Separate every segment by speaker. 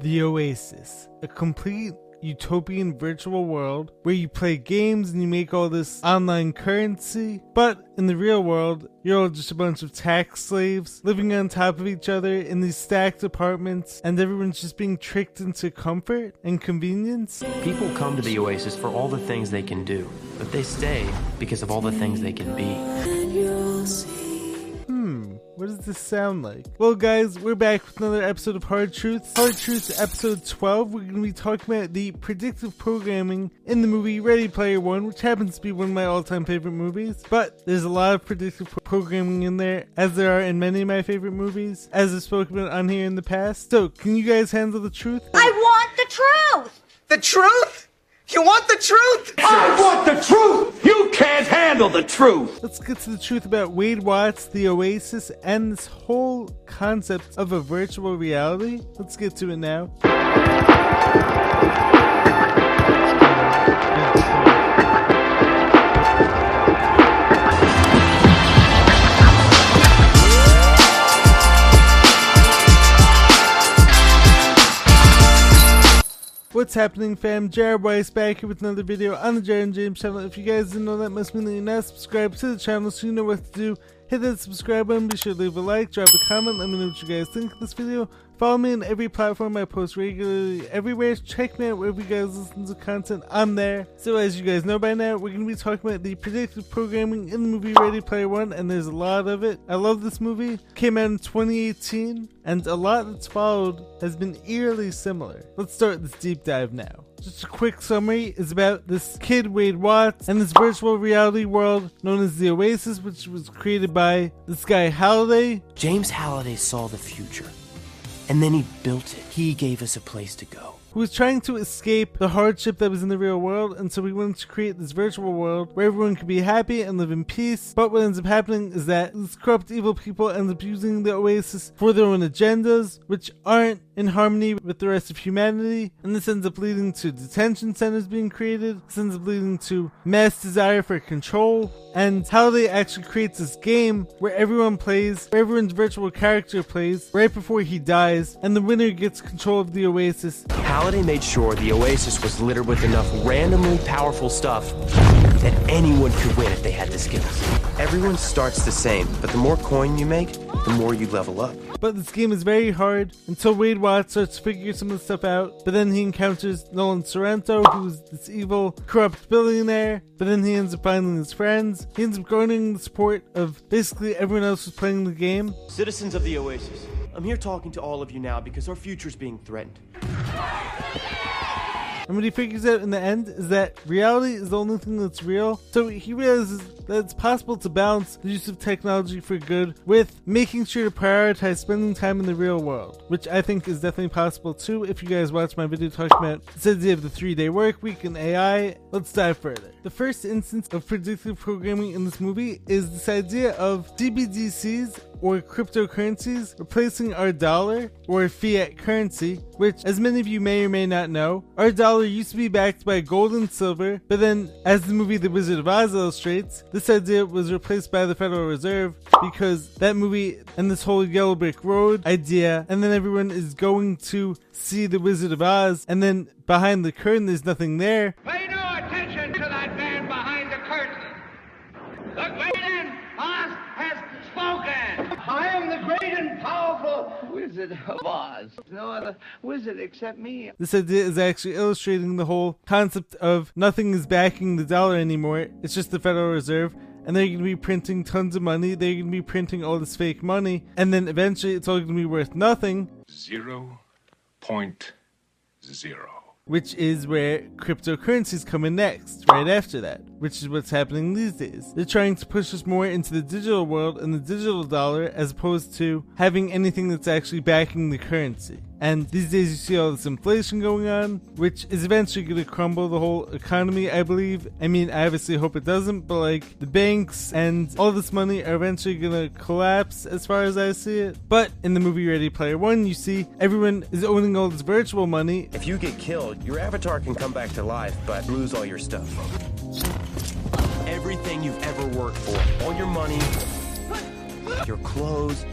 Speaker 1: The Oasis, a complete utopian virtual world where you play games and you make all this online currency. But in the real world, you're all just a bunch of tax slaves living on top of each other in these stacked apartments, and everyone's just being tricked into comfort and convenience.
Speaker 2: People come to the Oasis for all the things they can do, but they stay because of all the things they can be.
Speaker 1: What does this sound like? Well, guys, we're back with another episode of Hard Truths. Hard Truths, episode 12. We're going to be talking about the predictive programming in the movie Ready Player One, which happens to be one of my all time favorite movies. But there's a lot of predictive pro- programming in there, as there are in many of my favorite movies, as I've spoken about on here in the past. So, can you guys handle the truth?
Speaker 3: I want the truth!
Speaker 4: The truth? You want the truth?
Speaker 5: I want the truth! You can't handle the truth!
Speaker 1: Let's get to the truth about Wade Watts, the Oasis, and this whole concept of a virtual reality. Let's get to it now. What's happening, fam? Jared Weiss back here with another video on the Jared and James channel. If you guys didn't know, that must mean that you're not subscribed to the channel, so you know what to do. Hit that subscribe button, be sure to leave a like, drop a comment, let me know what you guys think of this video. Follow me on every platform I post regularly everywhere. Check me out wherever you guys listen to content. I'm there. So as you guys know by now, we're going to be talking about the predictive programming in the movie Ready Player One, and there's a lot of it. I love this movie. Came out in 2018, and a lot that's followed has been eerily similar. Let's start this deep dive now. Just a quick summary is about this kid Wade Watts and this virtual reality world known as the Oasis, which was created by this guy Halliday.
Speaker 2: James Halliday saw the future, and then he built it. He gave us a place to go.
Speaker 1: Who was trying to escape the hardship that was in the real world, and so we wanted to create this virtual world where everyone could be happy and live in peace. But what ends up happening is that these corrupt, evil people end up using the Oasis for their own agendas, which aren't in harmony with the rest of humanity, and this ends up leading to detention centers being created. This ends up leading to mass desire for control, and Halliday actually creates this game where everyone plays, where everyone's virtual character plays right before he dies, and the winner gets control of the Oasis.
Speaker 2: Halliday made sure the Oasis was littered with enough randomly powerful stuff that anyone could win if they had the skills. Everyone starts the same, but the more coin you make, the more you level up.
Speaker 1: But this game is very hard until Wade Watts starts to figure some of the stuff out. But then he encounters Nolan Sorrento, who's this evil, corrupt billionaire. But then he ends up finding his friends. He ends up garnering the support of basically everyone else who's playing the game.
Speaker 2: Citizens of the Oasis, I'm here talking to all of you now because our future's being threatened.
Speaker 1: And what he figures out in the end is that reality is the only thing that's real. So he realizes that it's possible to balance the use of technology for good with making sure to prioritize spending time in the real world, which I think is definitely possible too. If you guys watch my video talking about idea of the three day work week and AI, let's dive further. The first instance of predictive programming in this movie is this idea of CBDCs or cryptocurrencies replacing our dollar or fiat currency, which, as many of you may or may not know, our dollar used to be backed by gold and silver, but then, as the movie The Wizard of Oz illustrates, this idea was replaced by the Federal Reserve because that movie and this whole yellow brick road idea, and then everyone is going to see The Wizard of Oz, and then behind the curtain there's nothing there.
Speaker 6: Pay no attention to that man behind the curtain. The great and Oz has spoken. I am the great and powerful Wizard of Oz. No other wizard except me.
Speaker 1: This idea is actually illustrating the whole concept of nothing is backing the dollar anymore. It's just the Federal Reserve. And they're going to be printing tons of money. They're going to be printing all this fake money. And then eventually it's all going to be worth nothing,
Speaker 7: Zero point zero.
Speaker 1: Which is where cryptocurrencies come in next, right after that, which is what's happening these days. They're trying to push us more into the digital world and the digital dollar as opposed to having anything that's actually backing the currency. And these days you see all this inflation going on, which is eventually going to crumble the whole economy, I believe. I mean, I obviously hope it doesn't, but like the banks and all this money are eventually going to collapse as far as I see it. But in the movie Ready Player One, you see everyone is owning all this virtual money
Speaker 2: If you get killed, your avatar can come back to life, but lose all your stuff. Everything you've ever worked for, all your money, your clothes,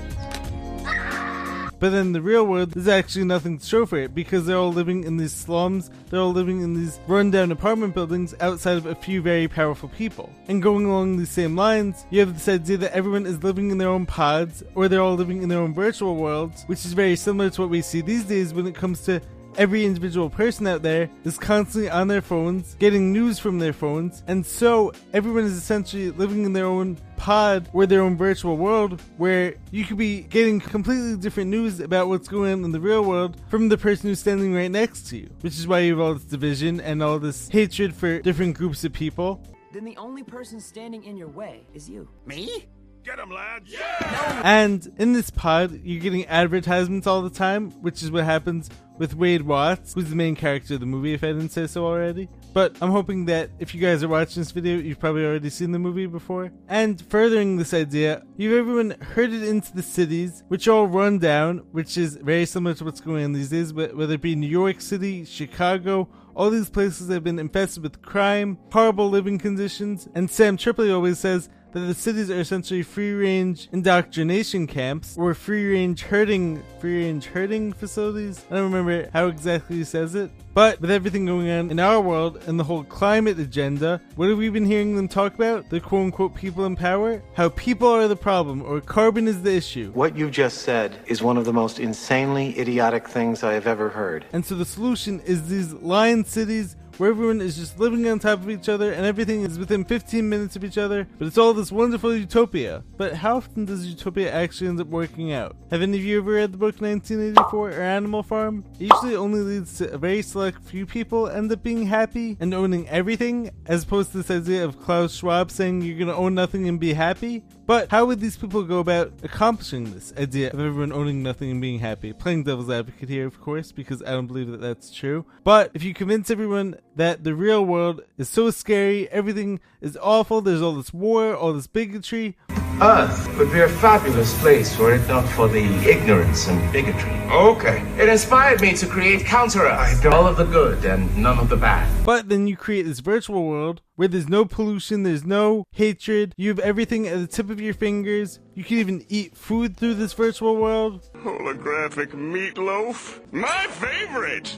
Speaker 1: But then the real world, there's actually nothing to show for it because they're all living in these slums, they're all living in these rundown apartment buildings outside of a few very powerful people. And going along these same lines, you have this idea that everyone is living in their own pods, or they're all living in their own virtual worlds, which is very similar to what we see these days when it comes to every individual person out there is constantly on their phones, getting news from their phones, and so everyone is essentially living in their own pod or their own virtual world where you could be getting completely different news about what's going on in the real world from the person who's standing right next to you, which is why you have all this division and all this hatred for different groups of people.
Speaker 8: Then the only person standing in your way is you.
Speaker 5: Me? Get him, lads!
Speaker 1: And in this pod, you're getting advertisements all the time, which is what happens with Wade Watts, who's the main character of the movie, if I didn't say so already. But I'm hoping that if you guys are watching this video, you've probably already seen the movie before. And furthering this idea, you've everyone herded into the cities, which are all run down, which is very similar to what's going on these days, whether it be New York City, Chicago, all these places have been infested with crime, horrible living conditions, and Sam Tripoli always says that the cities are essentially free range indoctrination camps or free range herding free range herding facilities. I don't remember how exactly he says it. But with everything going on in our world and the whole climate agenda, what have we been hearing them talk about? The quote unquote people in power? How people are the problem or carbon is the issue.
Speaker 9: What you've just said is one of the most insanely idiotic things I have ever heard.
Speaker 1: And so the solution is these lion cities where everyone is just living on top of each other and everything is within 15 minutes of each other, but it's all this wonderful utopia. But how often does utopia actually end up working out? Have any of you ever read the book 1984 or Animal Farm? It usually only leads to a very select few people end up being happy and owning everything, as opposed to this idea of Klaus Schwab saying you're gonna own nothing and be happy. But how would these people go about accomplishing this idea of everyone owning nothing and being happy? Playing devil's advocate here, of course, because I don't believe that that's true. But if you convince everyone that the real world is so scary, everything is awful, there's all this war, all this bigotry,
Speaker 10: Earth would be a fabulous place were it not for the ignorance and bigotry.
Speaker 5: Okay.
Speaker 10: It inspired me to create Counter Earth. All of the good and none of the bad.
Speaker 1: But then you create this virtual world where there's no pollution, there's no hatred, you have everything at the tip of your fingers. You can even eat food through this virtual world.
Speaker 5: Holographic meatloaf? My favorite!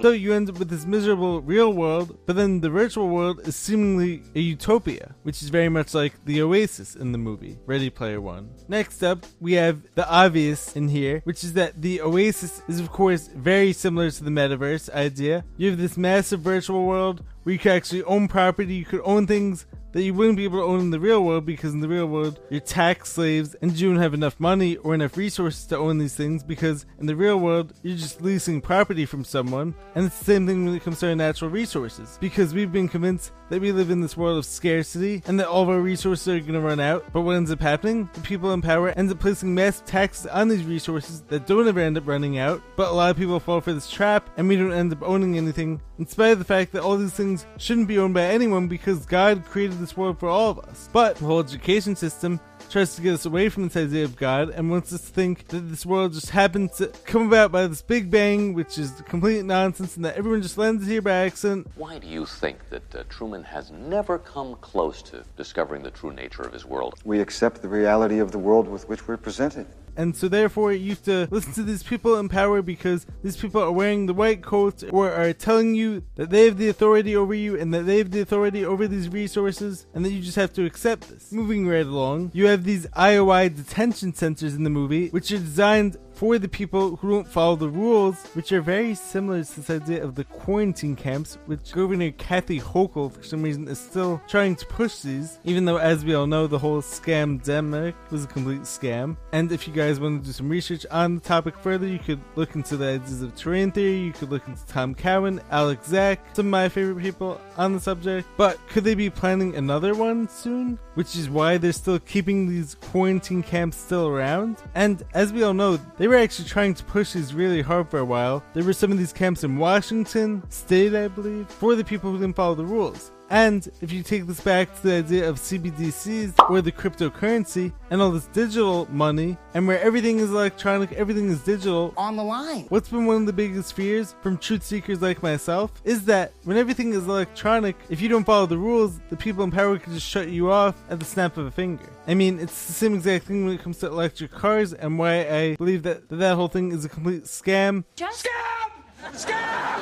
Speaker 1: So you end up with this miserable real world, but then the virtual world is seemingly a utopia, which is very much like the Oasis in the movie, Ready Player One. Next up, we have the obvious in here, which is that the Oasis is of course very similar to the metaverse idea. You have this massive virtual world where you can actually own property, you could own things that you wouldn't be able to own in the real world because in the real world you're tax slaves and you don't have enough money or enough resources to own these things because in the real world you're just leasing property from someone. And it's the same thing when it comes to our natural resources because we've been convinced that we live in this world of scarcity and that all of our resources are going to run out. But what ends up happening? The people in power ends up placing massive taxes on these resources that don't ever end up running out. But a lot of people fall for this trap and we don't end up owning anything in spite of the fact that all these things shouldn't be owned by anyone because God created this world for all of us. But the whole education system tries to get us away from this idea of God and wants us to think that this world just happened to come about by this big bang, which is complete nonsense, and that everyone just landed here by accident.
Speaker 11: Why do you think that uh, Truman has never come close to discovering the true nature of his world?
Speaker 12: We accept the reality of the world with which we're presented.
Speaker 1: And so, therefore, you have to listen to these people in power because these people are wearing the white coats or are telling you that they have the authority over you and that they have the authority over these resources and that you just have to accept this. Moving right along, have these IOI detention centers in the movie, which are designed for the people who don't follow the rules, which are very similar to this idea of the quarantine camps, which Governor Kathy Hochul, for some reason, is still trying to push these, even though, as we all know, the whole scam demic was a complete scam. And if you guys want to do some research on the topic further, you could look into the ideas of terrain theory, you could look into Tom Cowan, Alec Zeck, some of my favorite people on the subject. But could they be planning another one soon? Which is why they're still keeping these quarantine camps still around. And as we all know, they were actually trying to push these really hard for a while. There were some of these camps in Washington State, I believe, for the people who didn't follow the rules. And if you take this back to the idea of CBDCs or the cryptocurrency and all this digital money, and where everything is electronic, everything is digital,
Speaker 4: On the line.
Speaker 1: What's been one of the biggest fears from truth seekers like myself is that when everything is electronic, if you don't follow the rules, the people in power can just shut you off at the snap of a finger. I mean, it's the same exact thing when it comes to electric cars, and why I believe that that whole thing is a complete scam.
Speaker 3: Just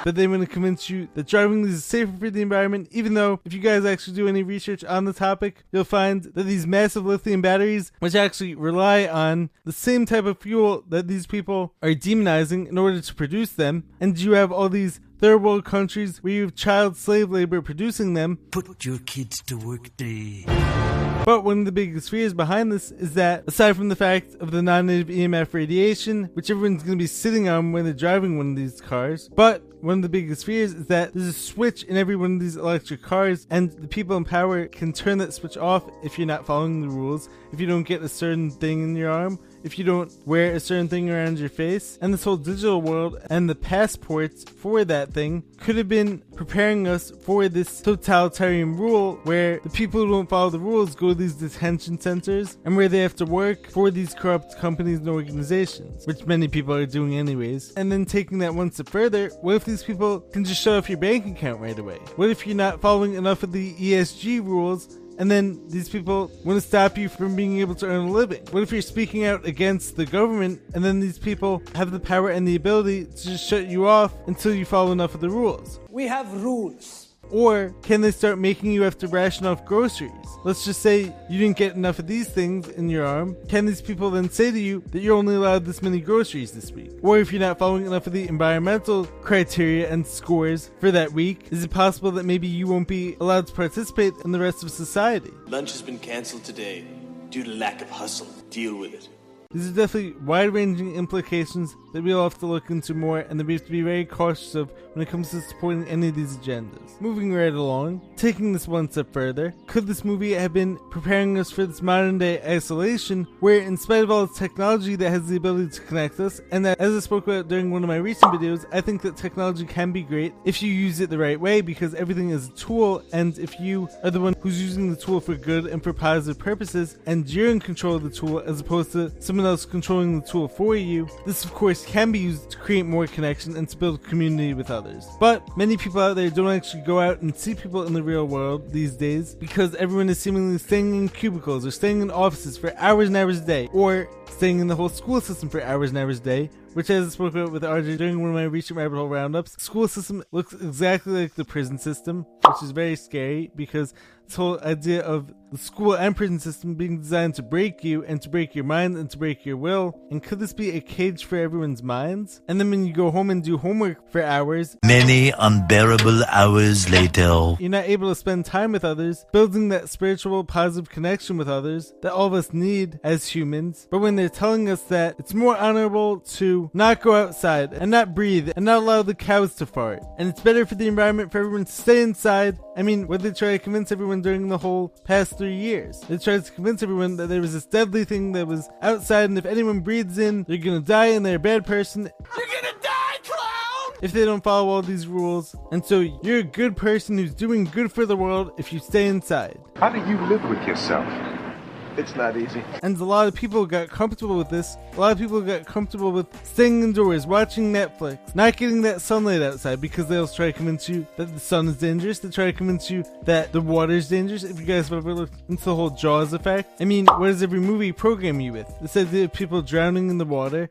Speaker 1: But they want to convince you that driving is safer for the environment, even though if you guys actually do any research on the topic, you'll find that these massive lithium batteries, which actually rely on the same type of fuel that these people are demonizing in order to produce them, and you have all these third world countries where you have child slave labor producing them,
Speaker 13: Put your kids to work day.
Speaker 1: But one of the biggest fears behind this is that, aside from the fact of the non native EMF radiation, which everyone's going to be sitting on when they're driving one of these cars, but one of the biggest fears is that there's a switch in every one of these electric cars, and the people in power can turn that switch off if you're not following the rules, if you don't get a certain thing in your arm, if you don't wear a certain thing around your face. And this whole digital world and the passports for that thing could have been preparing us for this totalitarian rule where the people who don't follow the rules go to these detention centers and where they have to work for these corrupt companies and organizations, which many people are doing anyways. And then taking that one step further, what if these people can just shut off your bank account right away? What if you're not following enough of the ESG rules and then these people want to stop you from being able to earn a living. What if you're speaking out against the government and then these people have the power and the ability to just shut you off until you follow enough of the rules?
Speaker 14: We have rules.
Speaker 1: Or can they start making you have to ration off groceries? Let's just say you didn't get enough of these things in your arm. Can these people then say to you that you're only allowed this many groceries this week? Or if you're not following enough of the environmental criteria and scores for that week, is it possible that maybe you won't be allowed to participate in the rest of society?
Speaker 15: Lunch has been cancelled today due to lack of hustle. Deal with it.
Speaker 1: These are definitely wide ranging implications that we'll have to look into more and that we have to be very cautious of when it comes to supporting any of these agendas. Moving right along, taking this one step further, could this movie have been preparing us for this modern day isolation where, in spite of all its technology that has the ability to connect us, and that, as I spoke about during one of my recent videos, I think that technology can be great if you use it the right way because everything is a tool, and if you are the one who's using the tool for good and for positive purposes, and you're in control of the tool as opposed to someone else controlling the tool for you, this of course can be used to create more connection and to build community with others. But many people out there don't actually go out and see people in the real world these days because everyone is seemingly staying in cubicles or staying in offices for hours and hours a day, or staying in the whole school system for hours and hours a day, which as I spoke about with RJ during one of my recent rabbit hole roundups, school system looks exactly like the prison system, which is very scary because this whole idea of the school and prison system being designed to break you and to break your mind and to break your will. And could this be a cage for everyone's minds? And then when you go home and do homework for hours,
Speaker 13: Many unbearable hours later.
Speaker 1: you're not able to spend time with others, building that spiritual positive connection with others that all of us need as humans. But when they're telling us that it's more honorable to not go outside and not breathe and not allow the cows to fart, and it's better for the environment for everyone to stay inside. I mean, what they try to convince everyone during the whole past three years? They tried to convince everyone that there was this deadly thing that was outside, and if anyone breathes in, they're gonna die and they're a bad person.
Speaker 6: You're gonna die, clown!
Speaker 1: if they don't follow all these rules. And so you're a good person who's doing good for the world if you stay inside.
Speaker 7: How do you live with yourself? It's not easy.
Speaker 1: And a lot of people got comfortable with this. A lot of people got comfortable with staying indoors, watching Netflix, not getting that sunlight outside because they'll try to convince you that the sun is dangerous. They try to convince you that the water is dangerous. If you guys have ever looked into the whole Jaws effect, I mean, what does every movie program you with? This idea of people drowning in the water.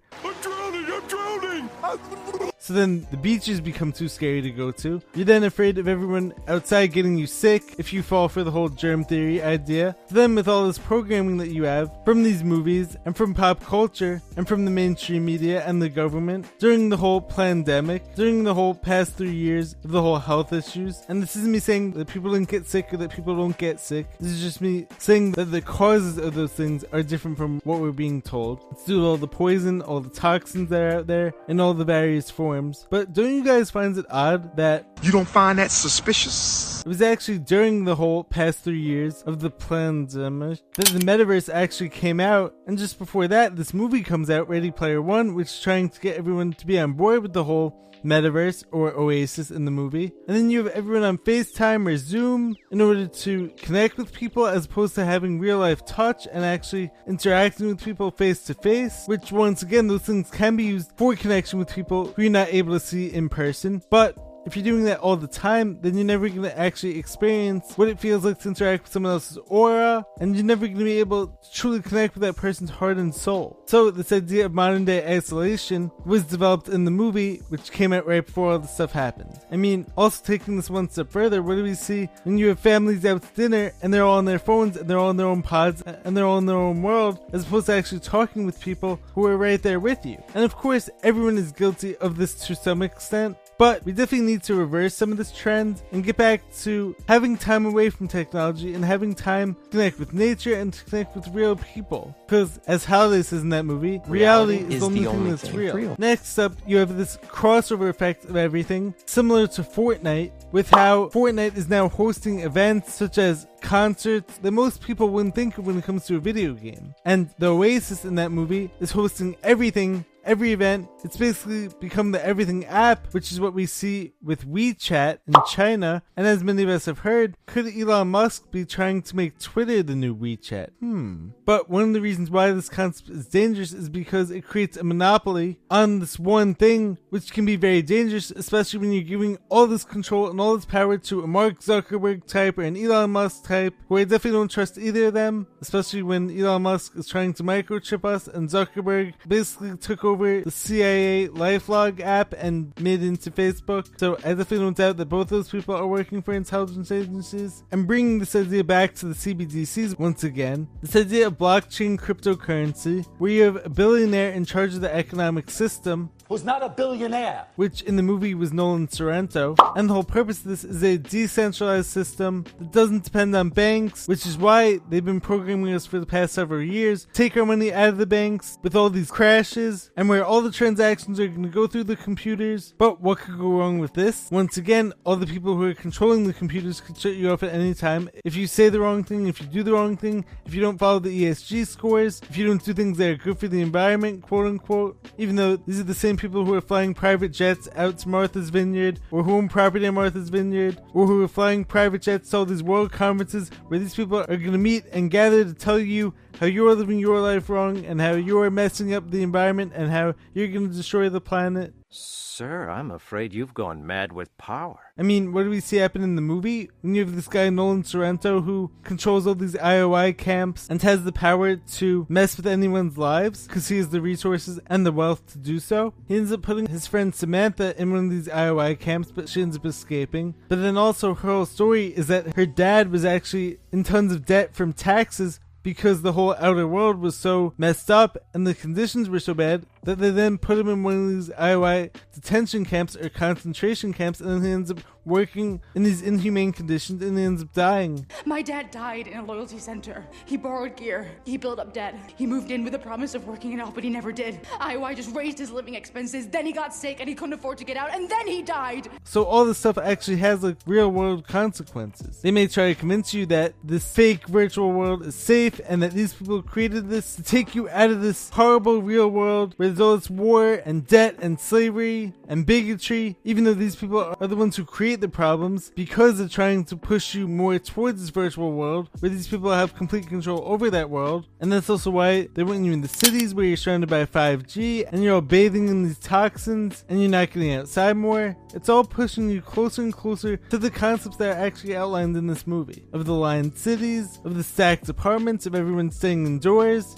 Speaker 1: So then the beaches become too scary to go to. You're then afraid of everyone outside getting you sick if you fall for the whole germ theory idea. So then with all this programming that you have from these movies and from pop culture and from the mainstream media and the government during the whole pandemic, during the whole past three years of the whole health issues, and this isn't me saying that people didn't get sick or that people don't get sick. This is just me saying that the causes of those things are different from what we're being told. It's due to all the poison, all the toxins that are out there, and all the various forms But don't you guys find it odd that
Speaker 14: you don't find that suspicious?
Speaker 1: It was actually during the whole past three years of the pandemic that the metaverse actually came out, and just before that, this movie comes out, Ready Player One, which is trying to get everyone to be on board with the whole metaverse or Oasis in the movie. And then you have everyone on FaceTime or Zoom in order to connect with people as opposed to having real life touch and actually interacting with people face to face, which once again, those things can be used for connection with people who you're not able to see in person. But if you're doing that all the time, then you're never going to actually experience what it feels like to interact with someone else's aura, and you're never going to be able to truly connect with that person's heart and soul. So, this idea of modern day isolation was developed in the movie, which came out right before all this stuff happened. I mean, also taking this one step further, what do we see when you have families out to dinner and they're all on their phones and they're all in their own pods and they're all in their own world, as opposed to actually talking with people who are right there with you? And of course, everyone is guilty of this to some extent. But we definitely need to reverse some of this trend and get back to having time away from technology and having time to connect with nature and to connect with real people. Because, as Halliday says in that movie, reality, reality is, the only, the only thing that's thing real. real. Next up, you have this crossover effect of everything, similar to Fortnite, with how Fortnite is now hosting events such as concerts that most people wouldn't think of when it comes to a video game. And the Oasis in that movie is hosting everything every event. It's basically become the everything app, which is what we see with WeChat in China. And as many of us have heard, could Elon Musk be trying to make Twitter the new WeChat? Hmm. But one of the reasons why this concept is dangerous is because it creates a monopoly on this one thing, which can be very dangerous, especially when you're giving all this control and all this power to a Mark Zuckerberg type or an Elon Musk type, who I definitely don't trust either of them, especially when Elon Musk is trying to microchip us and Zuckerberg basically took over over the CIA LifeLog app and made into Facebook. So I definitely don't that both those people are working for intelligence agencies. And bringing this idea back to the CBDCs once again, this idea of blockchain cryptocurrency, where you have a billionaire in charge of the economic system
Speaker 5: who's not a billionaire.
Speaker 1: Which in the movie was Nolan Sorrento. And the whole purpose of this is a decentralized system that doesn't depend on banks, which is why they've been programming us for the past several years. Take our money out of the banks with all these crashes, and where all the transactions are going to go through the computers. But what could go wrong with this? Once again, all the people who are controlling the computers could shut you off at any time. If you say the wrong thing, if you do the wrong thing, if you don't follow the ESG scores, if you don't do things that are good for the environment, quote unquote, even though these are the same same people who are flying private jets out to Martha's Vineyard, or who own property in Martha's Vineyard, or who are flying private jets to all these world conferences where these people are going to meet and gather to tell you how you're living your life wrong and how you're messing up the environment and how you're going to destroy the planet.
Speaker 16: Sir, I'm afraid you've gone mad with power.
Speaker 1: I mean, what do we see happen in the movie? When you have this guy, Nolan Sorrento, who controls all these IOI camps and has the power to mess with anyone's lives because he has the resources and the wealth to do so. He ends up putting his friend Samantha in one of these IOI camps, but she ends up escaping. But then also, her whole story is that her dad was actually in tons of debt from taxes because the whole outer world was so messed up and the conditions were so bad that they then put him in one of these IOI detention camps or concentration camps, and then he ends up working in these inhumane conditions and he ends up dying.
Speaker 17: My dad died in a loyalty center. He borrowed gear. He built up debt. He moved in with a promise of working it out, but he never did. IOI just raised his living expenses. Then he got sick and he couldn't afford to get out, and then he died.
Speaker 1: So all this stuff actually has like real world consequences. They may try to convince you that this fake virtual world is safe and that these people created this to take you out of this horrible real world where this war and debt and slavery and bigotry, even though these people are the ones who create the problems because they're trying to push you more towards this virtual world where these people have complete control over that world. And that's also why they want you in the cities where you're surrounded by 5G and you're all bathing in these toxins and you're not getting outside more. It's all pushing you closer and closer to the concepts that are actually outlined in this movie of the lined cities, of the stacked apartments, of everyone staying indoors.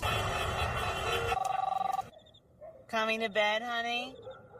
Speaker 18: Coming to bed, honey?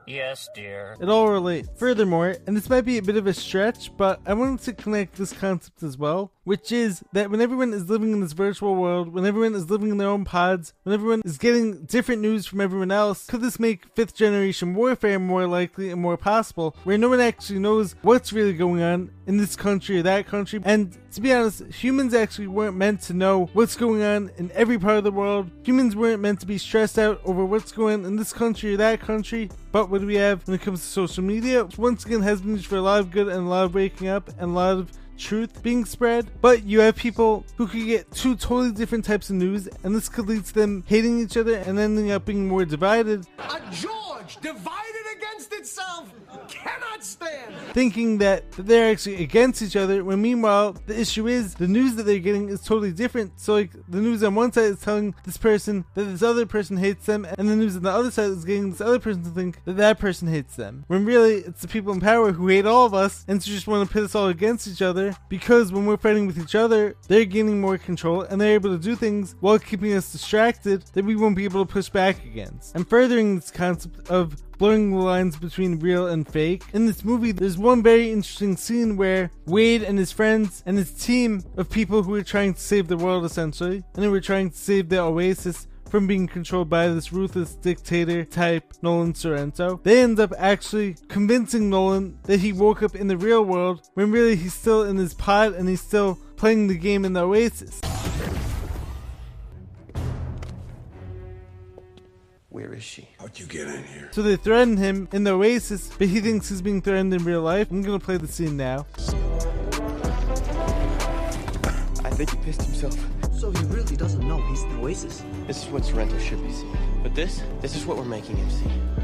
Speaker 15: Yes, dear.
Speaker 1: It all relates. Furthermore, and this might be a bit of a stretch, but I wanted to connect this concept as well, which is that when everyone is living in this virtual world, when everyone is living in their own pods, when everyone is getting different news from everyone else, could this make fifth generation warfare more likely and more possible, where no one actually knows what's really going on in this country or that country. And to be honest, humans actually weren't meant to know what's going on in every part of the world. Humans weren't meant to be stressed out over what's going on in this country or that country. But what do we have when it comes to social media? Once again has been used for a lot of good and a lot of waking up and a lot of truth being spread, but you have people who could get two totally different types of news, and this could lead to them hating each other and ending up being more divided.
Speaker 19: A George divided against itself cannot stand.
Speaker 1: Thinking that they're actually against each other, when meanwhile the issue is the news that they're getting is totally different. So like the news on one side is telling this person that this other person hates them, and the news on the other side is getting this other person to think that that person hates them. When really it's the people in power who hate all of us and just want to pit us all against each other because when we're fighting with each other, they're gaining more control and they're able to do things while keeping us distracted that we won't be able to push back against. And furthering this concept of blurring the lines between real and fake. In this movie, there's one very interesting scene where Wade and his friends and his team of people who are trying to save the world essentially, and they were trying to save the Oasis from being controlled by this ruthless dictator type Nolan Sorrento. They end up actually convincing Nolan that he woke up in the real world when really he's still in his pod and he's still playing the game in the Oasis.
Speaker 2: Where is she?
Speaker 20: How'd you get in here?
Speaker 1: So they threaten him in the Oasis, but he thinks he's being threatened in real life. I'm gonna play the scene now.
Speaker 2: I think he pissed himself.
Speaker 15: So he really doesn't know he's in Oasis.
Speaker 2: This is what Sorrento should be seeing. But this, this is what we're making him see.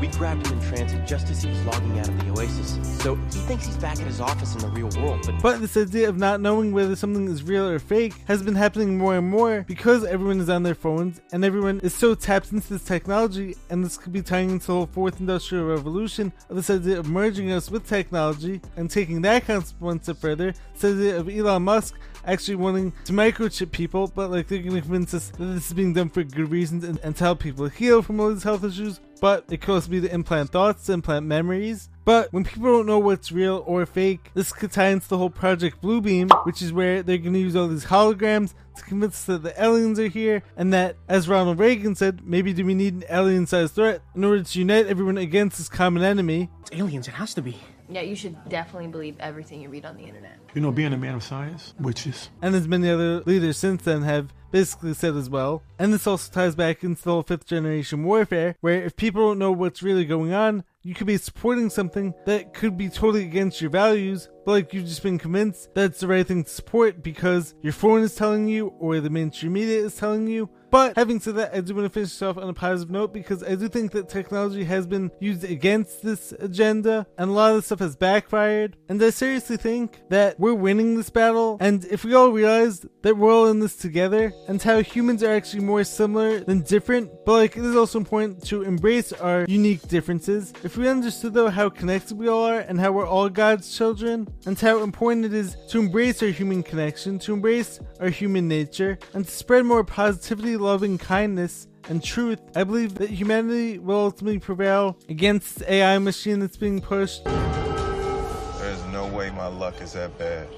Speaker 2: We grabbed him in transit just as he was logging out of the Oasis. So he thinks he's back at his office in the real world, but
Speaker 1: But this idea of not knowing whether something is real or fake has been happening more and more because everyone is on their phones and everyone is so tapped into this technology, and this could be tying into the whole fourth industrial revolution of this idea of merging us with technology and taking that concept one step further. This idea of Elon Musk actually wanting to microchip people, but like they're to convince us that this is being done for good reasons and, and to help people heal from all these health issues. But it could also be to implant thoughts, implant memories. But when people don't know what's real or fake, this could tie into the whole Project Bluebeam, which is where they're going to use all these holograms to convince us that the aliens are here, and that, as Ronald Reagan said, maybe do we need an alien-sized threat in order to unite everyone against this common enemy?
Speaker 15: It's aliens, it has to be.
Speaker 21: Yeah, you should definitely believe everything you read on the internet.
Speaker 20: You know, being a man of science, witches.
Speaker 1: And as many other leaders since then have basically said as well. And this also ties back into the whole fifth generation warfare, where if people don't know what's really going on, you could be supporting something that could be totally against your values, but like you've just been convinced that's the right thing to support because your phone is telling you or the mainstream media is telling you. But having said that, I do want to finish off on a positive note because I do think that technology has been used against this agenda and a lot of this stuff has backfired. And I seriously think that we're winning this battle. And if we all realize that we're all in this together and how humans are actually more similar than different, but like it is also important to embrace our unique differences. If we understood though how connected we all are and how we're all God's children and how important it is to embrace our human connection, to embrace our human nature, and to spread more positivity, loving kindness, and truth, I believe that humanity will ultimately prevail against the AI machine that's being pushed.
Speaker 7: There's no way my luck is that bad.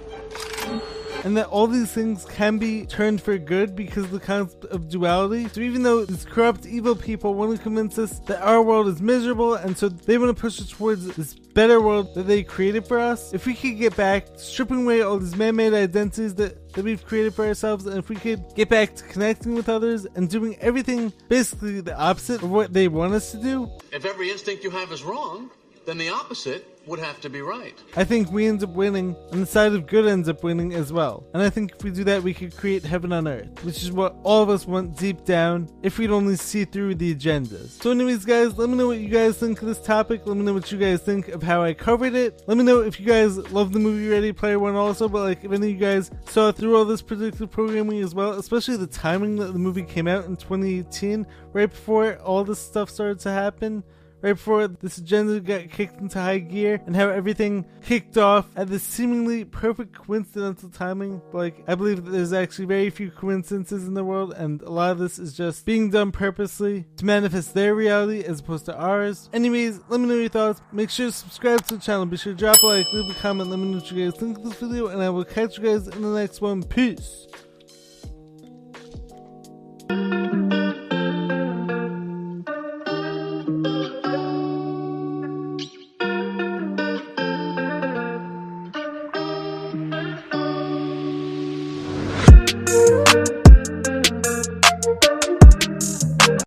Speaker 1: And that all these things can be turned for good because of the concept of duality. So even though these corrupt, evil people want to convince us that our world is miserable, and so they want to push us towards this better world that they created for us, if we could get back stripping away all these man-made identities that, that we've created for ourselves, and if we could get back to connecting with others and doing everything basically the opposite of what they want us to do,
Speaker 22: If every instinct you have is wrong, then the opposite would have to be right.
Speaker 1: I think we end up winning, and the side of good ends up winning as well. And I think if we do that, we could create heaven on earth, which is what all of us want deep down if we'd only see through the agendas. So, anyways, guys, let me know what you guys think of this topic. Let me know what you guys think of how I covered it. Let me know if you guys love the movie Ready Player One also, but like if any of you guys saw through all this predictive programming as well, especially the timing that the movie came out in 2018, right before all this stuff started to happen right before this agenda got kicked into high gear and how everything kicked off at this seemingly perfect coincidental timing. Like I believe that there's actually very few coincidences in the world and a lot of this is just being done purposely to manifest their reality as opposed to ours. Anyways, let me know your thoughts. Make sure to subscribe to the channel. Be sure to drop a like, leave a comment, let me know what you guys think of this video, and I will catch you guys in the next one. Peace.